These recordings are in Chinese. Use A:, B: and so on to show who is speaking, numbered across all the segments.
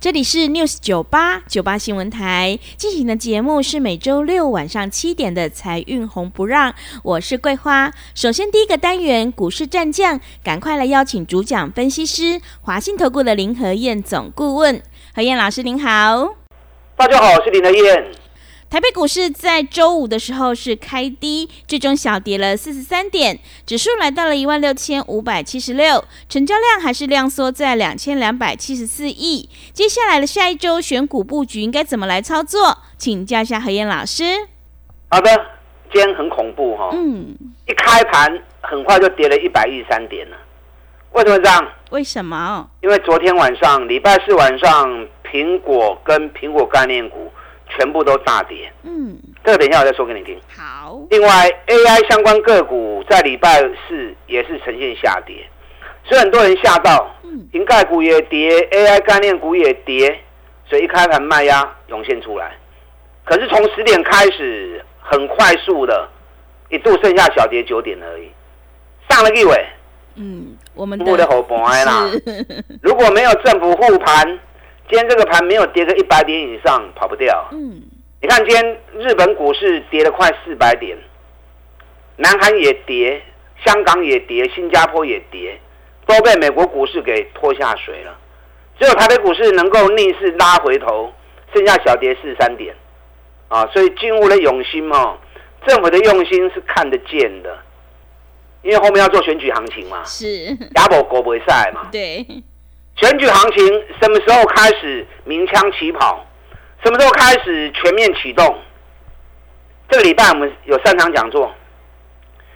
A: 这里是 News 九八九八新闻台进行的节目是每周六晚上七点的财运红不让，我是桂花。首先第一个单元股市战将，赶快来邀请主讲分析师华信投顾的林和燕总顾问，何燕老师您好。
B: 大家好，我是林和燕。
A: 台北股市在周五的时候是开低，最终小跌了四十三点，指数来到了一万六千五百七十六，成交量还是量缩在两千两百七十四亿。接下来的下一周选股布局应该怎么来操作？请教一下何燕老师。
B: 好的，今天很恐怖哈，嗯，一开盘很快就跌了一百一十三点了。为什么这样？
A: 为什么？
B: 因为昨天晚上，礼拜四晚上，苹果跟苹果概念股。全部都大跌，嗯，这个等一下我再说给你听。
A: 好。
B: 另外，AI 相关个股在礼拜四也是呈现下跌，所以很多人吓到，嗯，瓶盖股也跌，AI 概念股也跌，所以一开盘卖压涌现出来。可是从十点开始，很快速的，一度剩下小跌九点而已，上了一尾。
A: 嗯，我们
B: 的好盘啦。如果没有政府护盘。今天这个盘没有跌个一百点以上，跑不掉。嗯，你看今天日本股市跌了快四百点，南韩也跌，香港也跌，新加坡也跌，都被美国股市给拖下水了。只有台北股市能够逆势拉回头，剩下小跌四三点。啊，所以进屋的用心嘛，政府的用心是看得见的，因为后面要做选举行情嘛，
A: 是
B: 亚博国不会赛嘛，
A: 对。
B: 选举行情什么时候开始鸣枪起跑？什么时候开始全面启动？这个礼拜我们有三场讲座。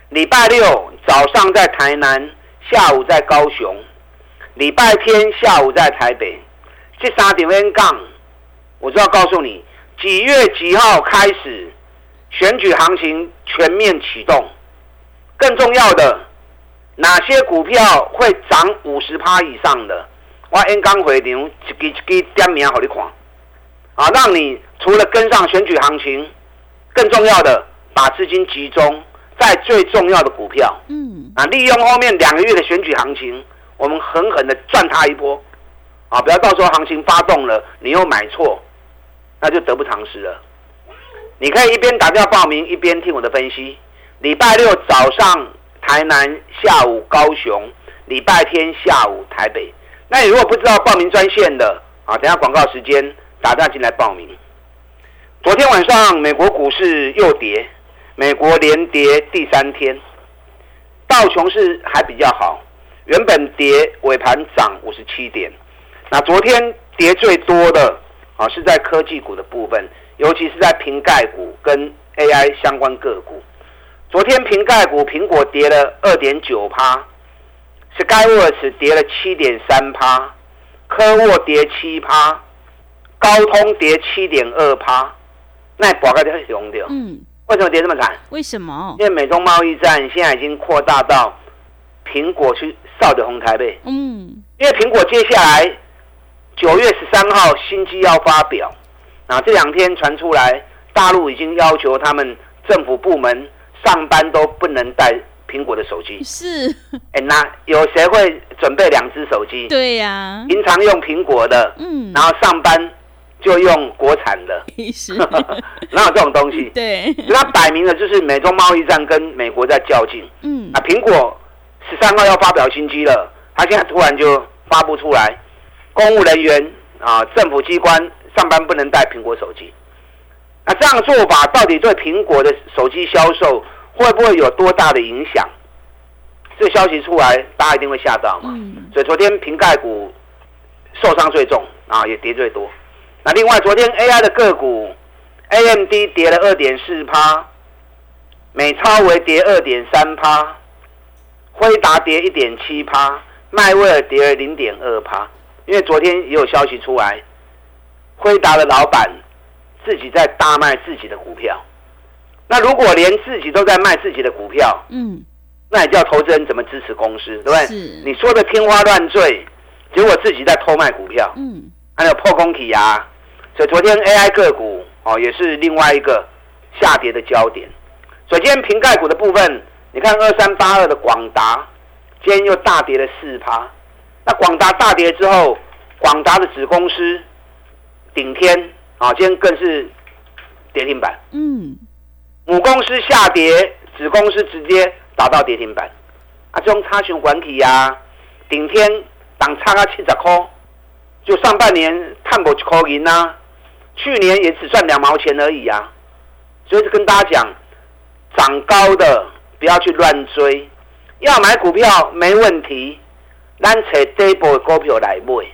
B: 礼拜六早上在台南，下午在高雄；礼拜天下午在台北。这三点 N 杠，我就要告诉你，几月几号开始选举行情全面启动？更重要的，哪些股票会涨五十趴以上的？我演刚回场，一支一支点名给你看，啊，让你除了跟上选举行情，更重要的把资金集中在最重要的股票。嗯，啊，利用后面两个月的选举行情，我们狠狠的赚它一波，啊，不要到时候行情发动了，你又买错，那就得不偿失了。你可以一边打电话报名，一边听我的分析。礼拜六早上台南，下午高雄；礼拜天下午台北。那你如果不知道报名专线的啊，等下广告时间打电话进来报名。昨天晚上美国股市又跌，美国连跌第三天，道琼斯还比较好，原本跌尾盘涨五十七点。那昨天跌最多的啊是在科技股的部分，尤其是在瓶盖股跟 AI 相关个股。昨天瓶盖股苹果跌了二点九趴。Skyworks 跌了七点三趴，科沃跌七趴，高通跌七点二趴，那博个很凶的。嗯，为什么跌这么惨？
A: 为什么？
B: 因为美中贸易战现在已经扩大到苹果去扫的红台呗。嗯，因为苹果接下来九月十三号新机要发表，啊，这两天传出来，大陆已经要求他们政府部门上班都不能带。苹果的手机
A: 是，
B: 哎，那有谁会准备两只手机？
A: 对呀，
B: 平常用苹果的，嗯，然后上班就用国产的，哪有这种东西？
A: 对，
B: 那摆明了就是美中贸易战跟美国在较劲。嗯，啊，苹果十三号要发表新机了，他现在突然就发布出来，公务人员啊，政府机关上班不能带苹果手机。那这样做法到底对苹果的手机销售？会不会有多大的影响？这消息出来，大家一定会吓到嘛。所以昨天瓶盖股受伤最重啊，也跌最多。那另外，昨天 AI 的个股，AMD 跌了二点四趴，美超为跌二点三趴，辉达跌一点七趴，迈威尔跌了零点二趴。因为昨天也有消息出来，辉达的老板自己在大卖自己的股票。那如果连自己都在卖自己的股票，嗯，那你叫投资人怎么支持公司，对不对？
A: 是。
B: 你说的天花乱坠，结果自己在偷卖股票，嗯，还有破空体啊。所以昨天 AI 个股哦，也是另外一个下跌的焦点。所以今天瓶盖股的部分，你看二三八二的广达，今天又大跌了四趴。那广达大跌之后，广达的子公司顶天啊，今天更是跌停板。嗯。母公司下跌，子公司直接打到跌停板。啊，这种差熊管体呀，顶天涨差个七十块，就上半年探过一块银呐，去年也只赚两毛钱而已啊。所以就跟大家讲，涨高的不要去乱追，要买股票没问题。咱找底部的股票来买，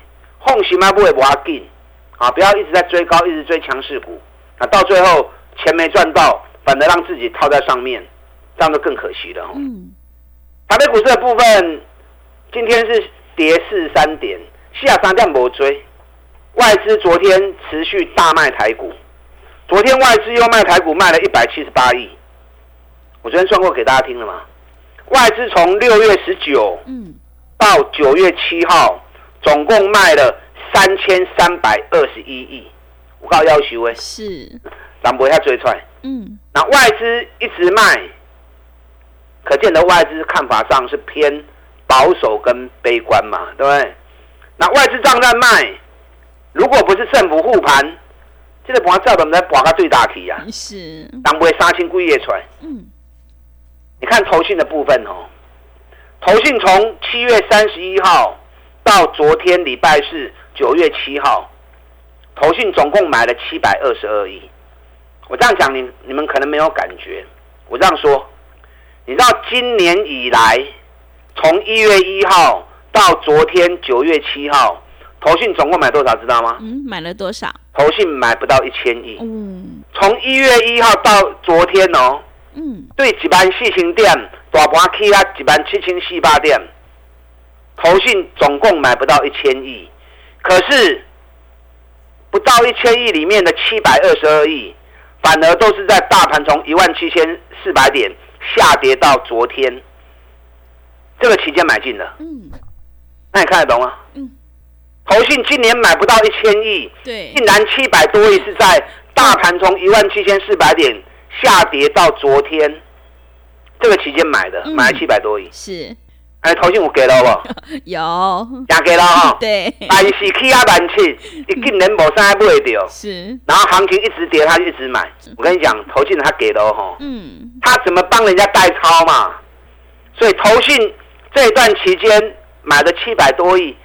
B: 放心啊，买无要紧啊！不要一直在追高，一直追强势股啊！到最后钱没赚到，反而让自己套在上面，这样就更可惜了。嗯，台北股市的部分，今天是跌四三点，下三点无追。外资昨天持续大卖台股，昨天外资又卖台股卖了一百七十八亿。我昨天算过给大家听了嘛？外资从六月十九，嗯。到九月七号，总共卖了三千三百二十一亿。我告要求诶，
A: 是，
B: 咱不下追出来。嗯，那外资一直卖，可见的外资看法上是偏保守跟悲观嘛，对不对？那外资账在卖，如果不是政府护盘，这个盘照的我们在拔个最大题啊。
A: 是，
B: 当不会杀青归业出来。嗯，你看投信的部分哦。投信从七月三十一号到昨天礼拜四九月七号，投信总共买了七百二十二亿。我这样讲，你你们可能没有感觉。我这样说，你知道今年以来，从一月一号到昨天九月七号，投信总共买多少？知道吗？
A: 嗯，买了多少？
B: 投信买不到一千亿。嗯，从一月一号到昨天哦。嗯，对，几万四千点。大盘起啊，一万七千四百点，投信总共买不到一千亿，可是不到一千亿里面的七百二十二亿，反而都是在大盘从一万七千四百点下跌到昨天这个期间买进的。嗯，那你看得懂吗？嗯，投信今年买不到一千亿，
A: 对，
B: 竟然七百多亿是在大盘从一万七千四百点下跌到昨天。这个期间买的，买了七百多亿。
A: 是，
B: 哎，投信有给了不？
A: 有，
B: 也给了哈。
A: 对。
B: 但是起啊万七，一竟然无啥买掉。
A: 是。
B: 然后行情一直跌，他就一直买。我跟你讲，投信他给了哈。嗯。他怎么帮人家代抄嘛？所以投信这一段期间买的七百多亿，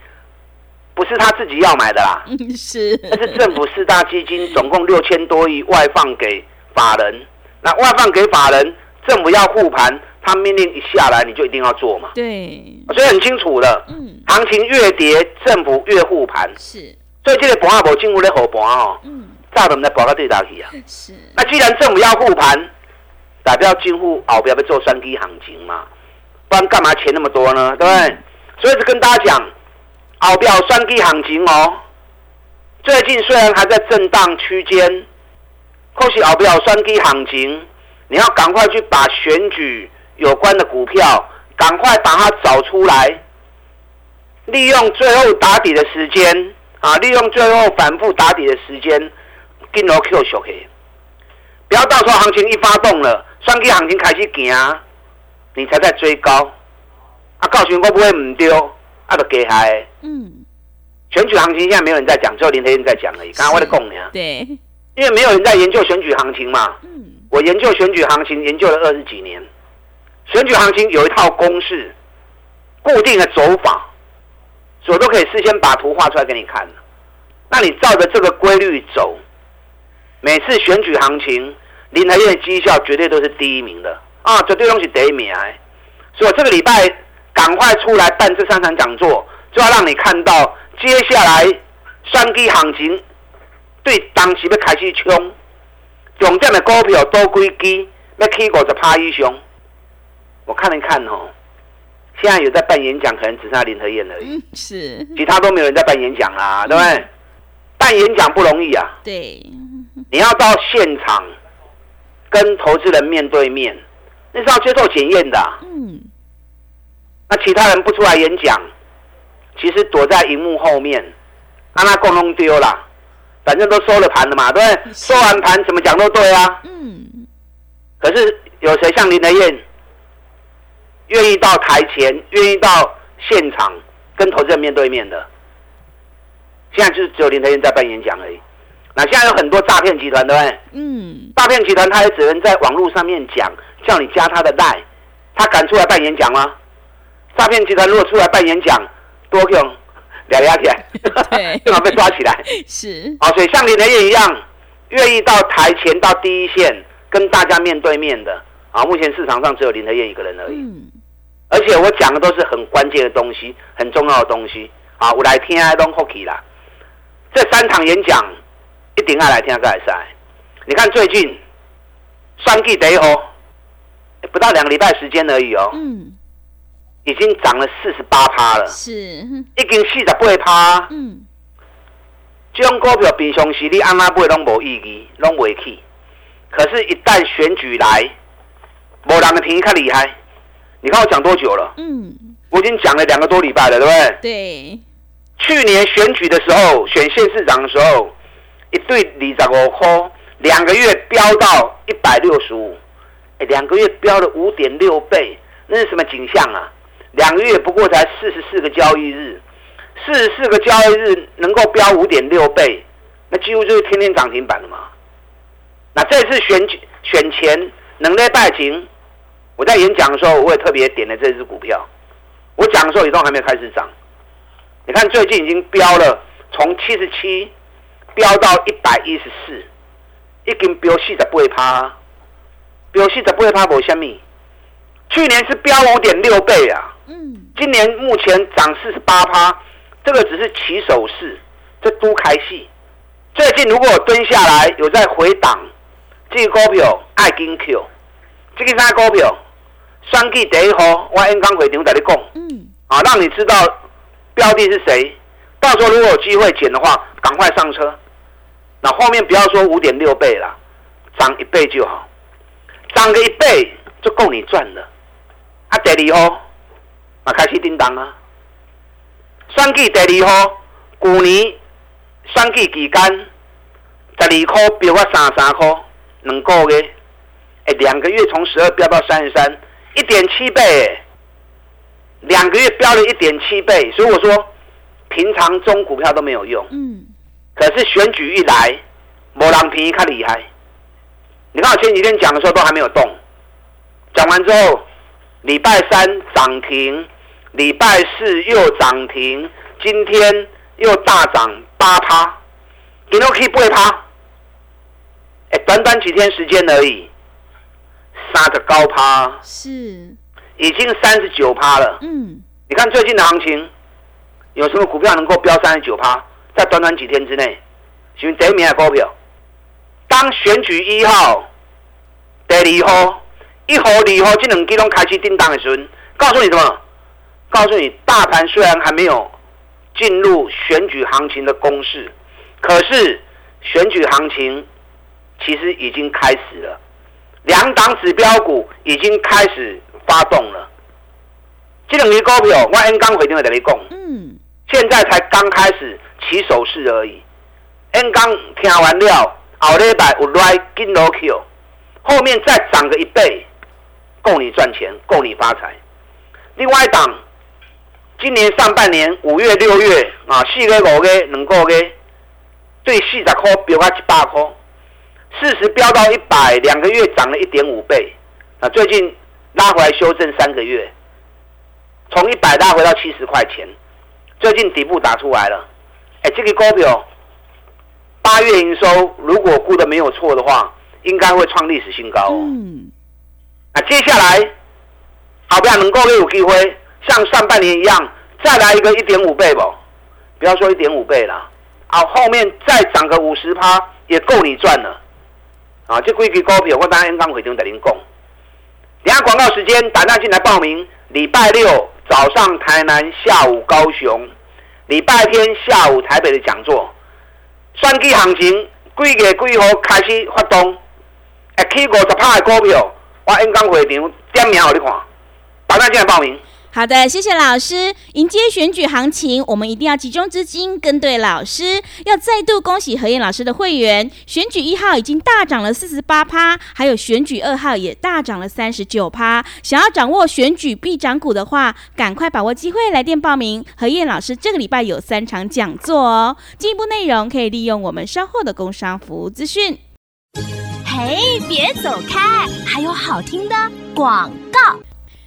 B: 不是他自己要买的啦。
A: 是。
B: 那是政府四大基金总共六千多亿外放给法人，那外放给法人。政府要护盘，他命令一下来，你就一定要做嘛。
A: 对，
B: 所以很清楚的。嗯，行情越跌，政府越护盘。
A: 是，
B: 所以这个盘啊，无进入咧护盘哦。嗯，炸的我们在博个最大去啊。
A: 是。
B: 那既然政府要护盘，代表进户后边要做三 K 行情嘛？不然干嘛钱那么多呢？对不对？所以是跟大家讲，后边三 K 行情哦。最近虽然还在震荡区间，可是后边三 K 行情。你要赶快去把选举有关的股票，赶快把它找出来，利用最后打底的时间啊，利用最后反复打底的时间，跟牢 Q 小 K，不要到时候行情一发动了，双 K 行情开始行，你才在追高，啊，告诉你我不会唔丢，啊，就给嗨。嗯，选举行情现在没有人在讲，只有林天在讲而已。刚刚我在讲呢，
A: 对，
B: 因为没有人在研究选举行情嘛。嗯。我研究选举行情研究了二十几年，选举行情有一套公式，固定的走法，我都可以事先把图画出来给你看。那你照着这个规律走，每次选举行情，林台院的绩效绝对都是第一名的啊，绝对东西第一名。所以我这个礼拜赶快出来办这三场讲座，就要让你看到接下来三 G 行情对当时要开始冲。重点的股票多几支，要起五十趴以上。我看一看哦，现在有在办演讲，可能只剩下林和燕而已，
A: 嗯，是，
B: 其他都没有人在办演讲啦，对不对？办演讲不容易啊，
A: 对，
B: 你要到现场跟投资人面对面，那是要接受检验的。啊、
A: 嗯，
B: 那其他人不出来演讲，其实躲在荧幕后面，让他共弄丢了，反正都收了盘了嘛，对不对？收完盘怎么讲都对啊。
A: 嗯，
B: 可是有谁像林德燕，愿意到台前，愿意到现场跟投资人面对面的？现在就是只有林德燕在办演讲而已。那现在有很多诈骗集团，对不对？
A: 嗯，
B: 诈骗集团他也只能在网络上面讲，叫你加他的赖，他敢出来办演讲吗？诈骗集团如果出来办演讲，多用俩俩起来，
A: 对
B: 正好被抓起来。
A: 是，
B: 啊，所以像林德燕一样，愿意到台前到第一线跟大家面对面的啊，目前市场上只有林德燕一个人而已。
A: 嗯，
B: 而且我讲的都是很关键的东西，很重要的东西啊，我来听爱东 Hockey 啦。这三场演讲一定要来听个赛。你看最近双季第一号，不到两个礼拜时间而已哦，
A: 嗯，
B: 已经涨了四十八趴了，
A: 是，
B: 已经四十八趴。
A: 嗯，
B: 这种股票平常时你按哪买拢无意义，拢袂起。可是，一旦选举来，无人的便宜看厉害。你看我讲多久了？
A: 嗯，
B: 我已经讲了两个多礼拜了，对不对？
A: 对，
B: 去年选举的时候，选县市长的时候，一对二十五块，两个月飙到一百六十五，哎，两个月飙了五点六倍，那是什么景象啊？两个月不过才四十四个交易日，四十四个交易日能够飙五点六倍，那几乎就是天天涨停板了嘛。那这次选举选前能力拜情，我在演讲的时候，我也特别点了这只股票，我讲的时候也都还没有开始涨。你看最近已经飙了，从七十七飙到一百一十四，已经飙四十八趴，飙四十八趴无虾米。去年是飙五点六倍啊，
A: 嗯，
B: 今年目前涨四十八趴，这个只是起手式，这都开戏。最近如果蹲下来有在回档，这个股票爱金 Q，这个啥股票？双季第一号，我 N 刚会场在你讲。
A: 嗯，
B: 啊，让你知道标的是谁。到时候如果有机会捡的话，赶快上车。那后面不要说五点六倍了，涨一倍就好，涨个一倍就够你赚了。啊，第二号啊，开始叮当啊。选举第二号，去年选举期间，十二块飙到三十三块，两个月，哎，两个月从十二飙到三十三，一点七倍。哎。两个月飙了一点七倍，所以我说平常中股票都没有用，
A: 嗯，
B: 可是选举一来，某人便宜较厉害。你看我前几天讲的时候都还没有动，讲完之后，礼拜三涨停，礼拜四又涨停，今天又大涨八趴，今天可以八趴，哎，短短几天时间而已，杀的高趴。
A: 是，
B: 已经三十九趴了。
A: 嗯，
B: 你看最近的行情，有什么股票能够飙三十九趴？在短短几天之内，选第一名的股票。当选举一号、第二号、一号、二号这两支拢开始叮当的时候，告诉你什么？告诉你，大盘虽然还没有进入选举行情的攻势，可是选举行情其实已经开始了。两档指标股已经开始发动了。这两支股票，我 N 刚回电话跟你讲，
A: 嗯，
B: 现在才刚开始起手势而已。N 刚听完了，后礼拜有来紧落去，后面再涨个一倍，够你赚钱，够你发财。另外一档，今年上半年五月、六月啊，四个、五个、两个月，对四十块飙到一百块，四十飙到一百，两个月涨了一点五倍。啊，最近拉回来修正三个月，从一百拉回到七十块钱，最近底部打出来了。哎，这个股票八月营收如果估的没有错的话，应该会创历史新高哦。
A: 嗯，
B: 啊接下来好不要能够有机会像上半年一样再来一个一点五倍不？不要说一点五倍了，好，后面再涨个五十趴也够你赚了。啊，这几支股票我当然刚回头在您讲。等下广告时间，打电话进来报名，礼拜六早上台南，下午高雄，礼拜天下午台北的讲座。选举行情几月几号开始发动？会起五十趴的股票，我演讲会场点名给你看。大家进来报名。
C: 好的，谢谢老师。迎接选举行情，我们一定要集中资金跟对老师。要再度恭喜何燕老师的会员，选举一号已经大涨了四十八趴，还有选举二号也大涨了三十九趴。想要掌握选举必涨股的话，赶快把握机会来电报名。何燕老师这个礼拜有三场讲座哦，进一步内容可以利用我们稍后的工商服务资讯。
A: 嘿，别走开，还有好听的广告。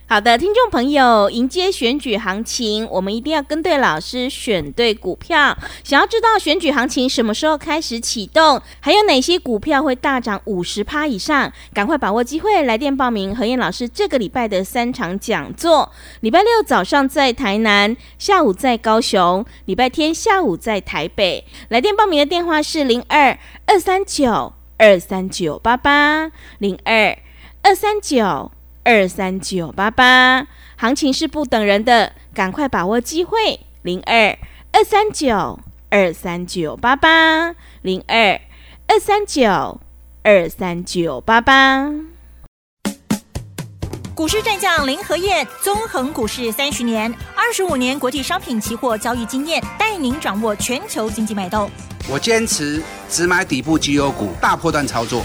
C: 好的，听众朋友，迎接选举行情，我们一定要跟对老师，选对股票。想要知道选举行情什么时候开始启动，还有哪些股票会大涨五十趴以上，赶快把握机会，来电报名何燕老师这个礼拜的三场讲座。礼拜六早上在台南，下午在高雄，礼拜天下午在台北。来电报名的电话是零二二三九二三九八八零二二三九。二三九八八，行情是不等人的，赶快把握机会。零二二三九二三九八八，零二二三九二三九八八。
A: 股市战将林和燕，纵横股市三十年，二十五年国际商品期货交易经验，带您掌握全球经济脉动。
D: 我坚持只买底部绩优股，大波段操作。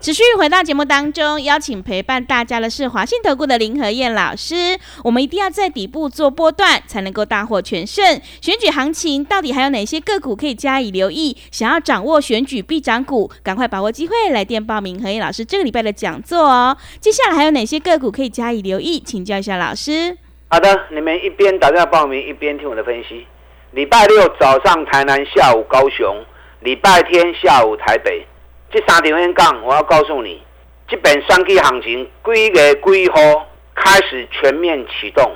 C: 持续回到节目当中，邀请陪伴大家的是华信投顾的林和燕老师。我们一定要在底部做波段，才能够大获全胜。选举行情到底还有哪些个股可以加以留意？想要掌握选举必涨股，赶快把握机会，来电报名和燕老师这个礼拜的讲座哦。接下来还有哪些个股可以加以留意？请教一下老师。
B: 好的，你们一边打电话报名，一边听我的分析。礼拜六早上台南，下午高雄；礼拜天下午台北。这三条线讲，我要告诉你，这本三 K 行情几月几号开始全面启动？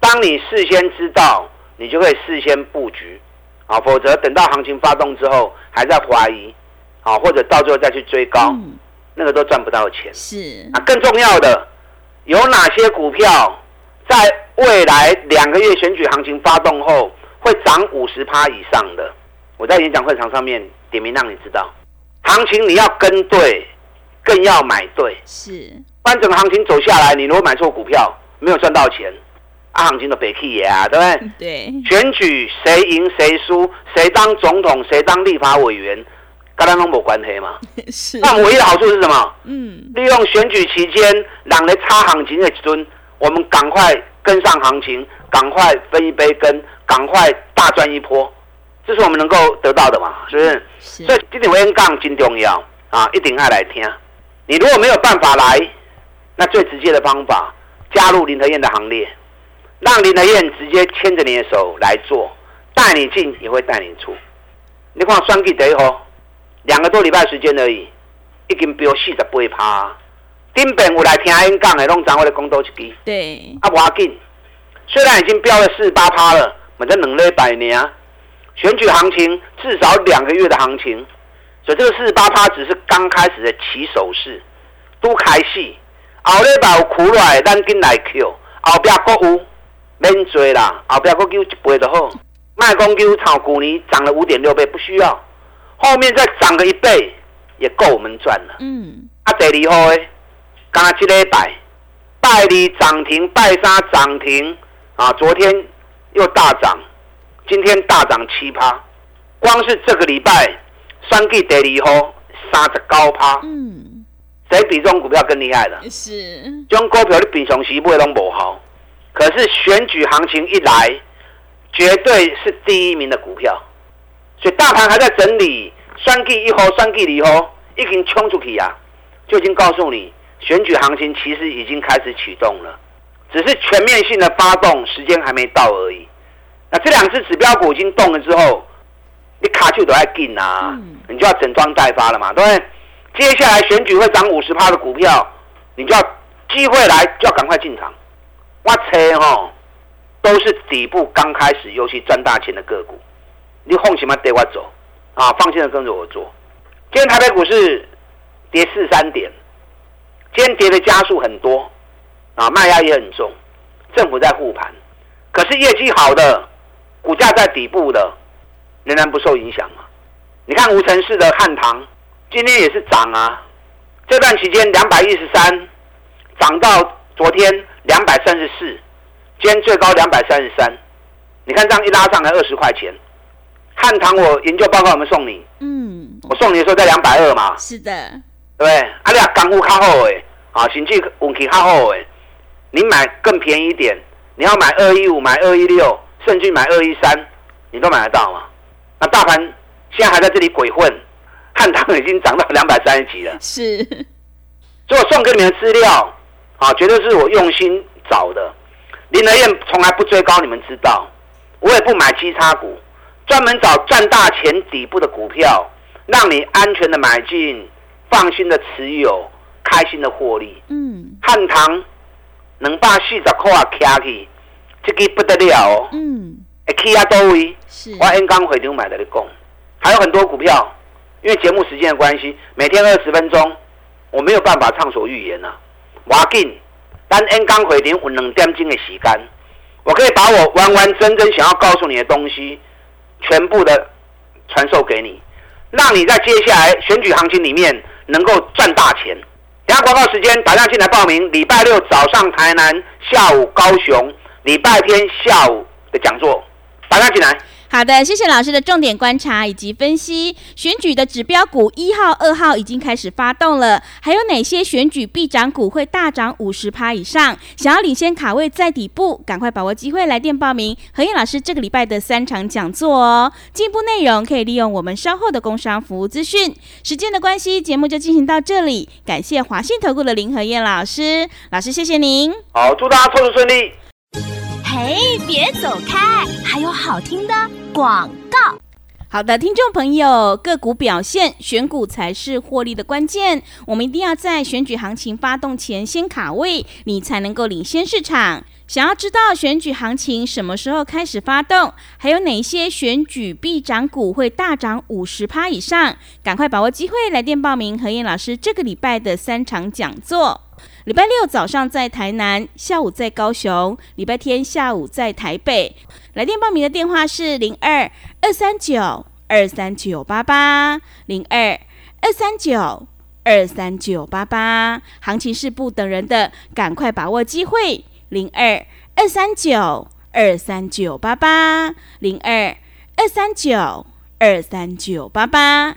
B: 当你事先知道，你就可以事先布局啊，否则等到行情发动之后，还在怀疑啊，或者到最后再去追高，那个都赚不到钱。
C: 是
B: 啊，更重要的，有哪些股票在未来两个月选举行情发动后会涨五十趴以上的？我在演讲会场上面点名让你知道。行情你要跟对，更要买对。
C: 是，
B: 不然整个行情走下来，你如果买错股票，没有赚到钱，啊，行情都别去啊，对不对？
C: 对。
B: 选举谁赢谁输，谁当总统谁当立法委员，跟他拢没关系嘛。
C: 是。
B: 那唯一的好处是什么？嗯。利用选举期间，让来差行情的尊，我们赶快跟上行情，赶快分一杯羹，赶快大赚一波。这是我们能够得到的嘛？是不是？所以这点我讲真重要啊，一定爱来听。你如果没有办法来，那最直接的方法，加入林德燕的行列，让林德燕直接牵着你的手来做，带你进也会带你出。你看双季第一号，两个多礼拜时间而已，已经飙四十八趴。顶边我来听演讲的，拢掌握的公道一支。
C: 对。
B: 啊，不要紧，虽然已经飙了四十八趴了，反正两礼拜呢。选举行情至少两个月的行情，所以这个四十八趴只是刚开始的起手式，都开戏。后礼拜有苦来，咱紧来 Q，后边国有免追啦，后边国叫一倍就好。卖公牛炒股尼涨了五点六倍，不需要，后面再涨个一倍也够我们赚了。嗯，啊，第二号诶，刚刚这礼拜拜二涨停，拜三涨停，啊，昨天又大涨。今天大涨七趴，光是这个礼拜，三 G 第二号三十高趴。嗯，谁比这种股票更厉害的？
C: 是，
B: 这种股票你平常时买拢无好，可是选举行情一来，绝对是第一名的股票。所以大盘还在整理，三 G 一号、三 G 二号已经冲出去啊，就已经告诉你，选举行情其实已经开始启动了，只是全面性的发动时间还没到而已。那这两只指标股已经动了之后，你卡就都要进啊，你就要整装待发了嘛，对不对？接下来选举会涨五十趴的股票，你就要机会来就要赶快进场。我猜哈，都是底部刚开始，尤其赚大钱的个股。你放心嘛，带我走啊，放心的跟着我做。今天台北股市跌四三点，今天跌的加速很多啊，卖压也很重，政府在护盘，可是业绩好的股价在底部的仍然不受影响嘛？你看无尘市的汉唐今天也是涨啊，这段期间两百一十三涨到昨天两百三十四，今天最高两百三十三，你看这样一拉上来二十块钱。汉唐，我研究报告有没有送你？嗯，我送你的时候在两百二嘛。
C: 是的，
B: 对不对？啊，你啊，港股较好诶，啊，经济运气较好诶，你买更便宜一点，你要买二一五，买二一六，甚至买二一三，你都买得到吗？那大盘现在还在这里鬼混，汉唐已经涨到 两百三十几了。
C: 是，
B: 所以我送给你们的资料啊，绝对是我用心找的。林德燕从来不追高，你们知道，我也不买基差股。专门找赚大钱底部的股票，让你安全的买进，放心的持有，开心的获利。嗯，汉唐能把四十块卡起，这个不得了哦。嗯，K 啊多位，是我 N 刚回流买的你讲，还有很多股票，因为节目时间的关系，每天二十分钟，我没有办法畅所欲言呐。我紧，但 N 刚回流有两点钟的时间，我可以把我完完整整想要告诉你的东西。全部的传授给你，让你在接下来选举行情里面能够赚大钱。等下广告时间，打电话进来报名。礼拜六早上台南，下午高雄，礼拜天下午的讲座，打电话进来。
C: 好的，谢谢老师的重点观察以及分析。选举的指标股一号、二号已经开始发动了，还有哪些选举必涨股会大涨五十趴以上？想要领先卡位在底部，赶快把握机会来电报名何燕老师这个礼拜的三场讲座哦。进一步内容可以利用我们稍后的工商服务资讯。时间的关系，节目就进行到这里。感谢华信投顾的林何燕老师，老师谢谢您。
B: 好，祝大家操作顺利。
A: 嘿，别走开，还有好听的。广告，
C: 好的，听众朋友，个股表现，选股才是获利的关键。我们一定要在选举行情发动前先卡位，你才能够领先市场。想要知道选举行情什么时候开始发动，还有哪些选举必涨股会大涨五十趴以上，赶快把握机会来电报名何燕老师这个礼拜的三场讲座。礼拜六早上在台南，下午在高雄，礼拜天下午在台北。来电报名的电话是零二二三九二三九八八零二二三九二三九八八。行情是不等人的，赶快把握机会。零二二三九二三九八八零二二三九二三九八八。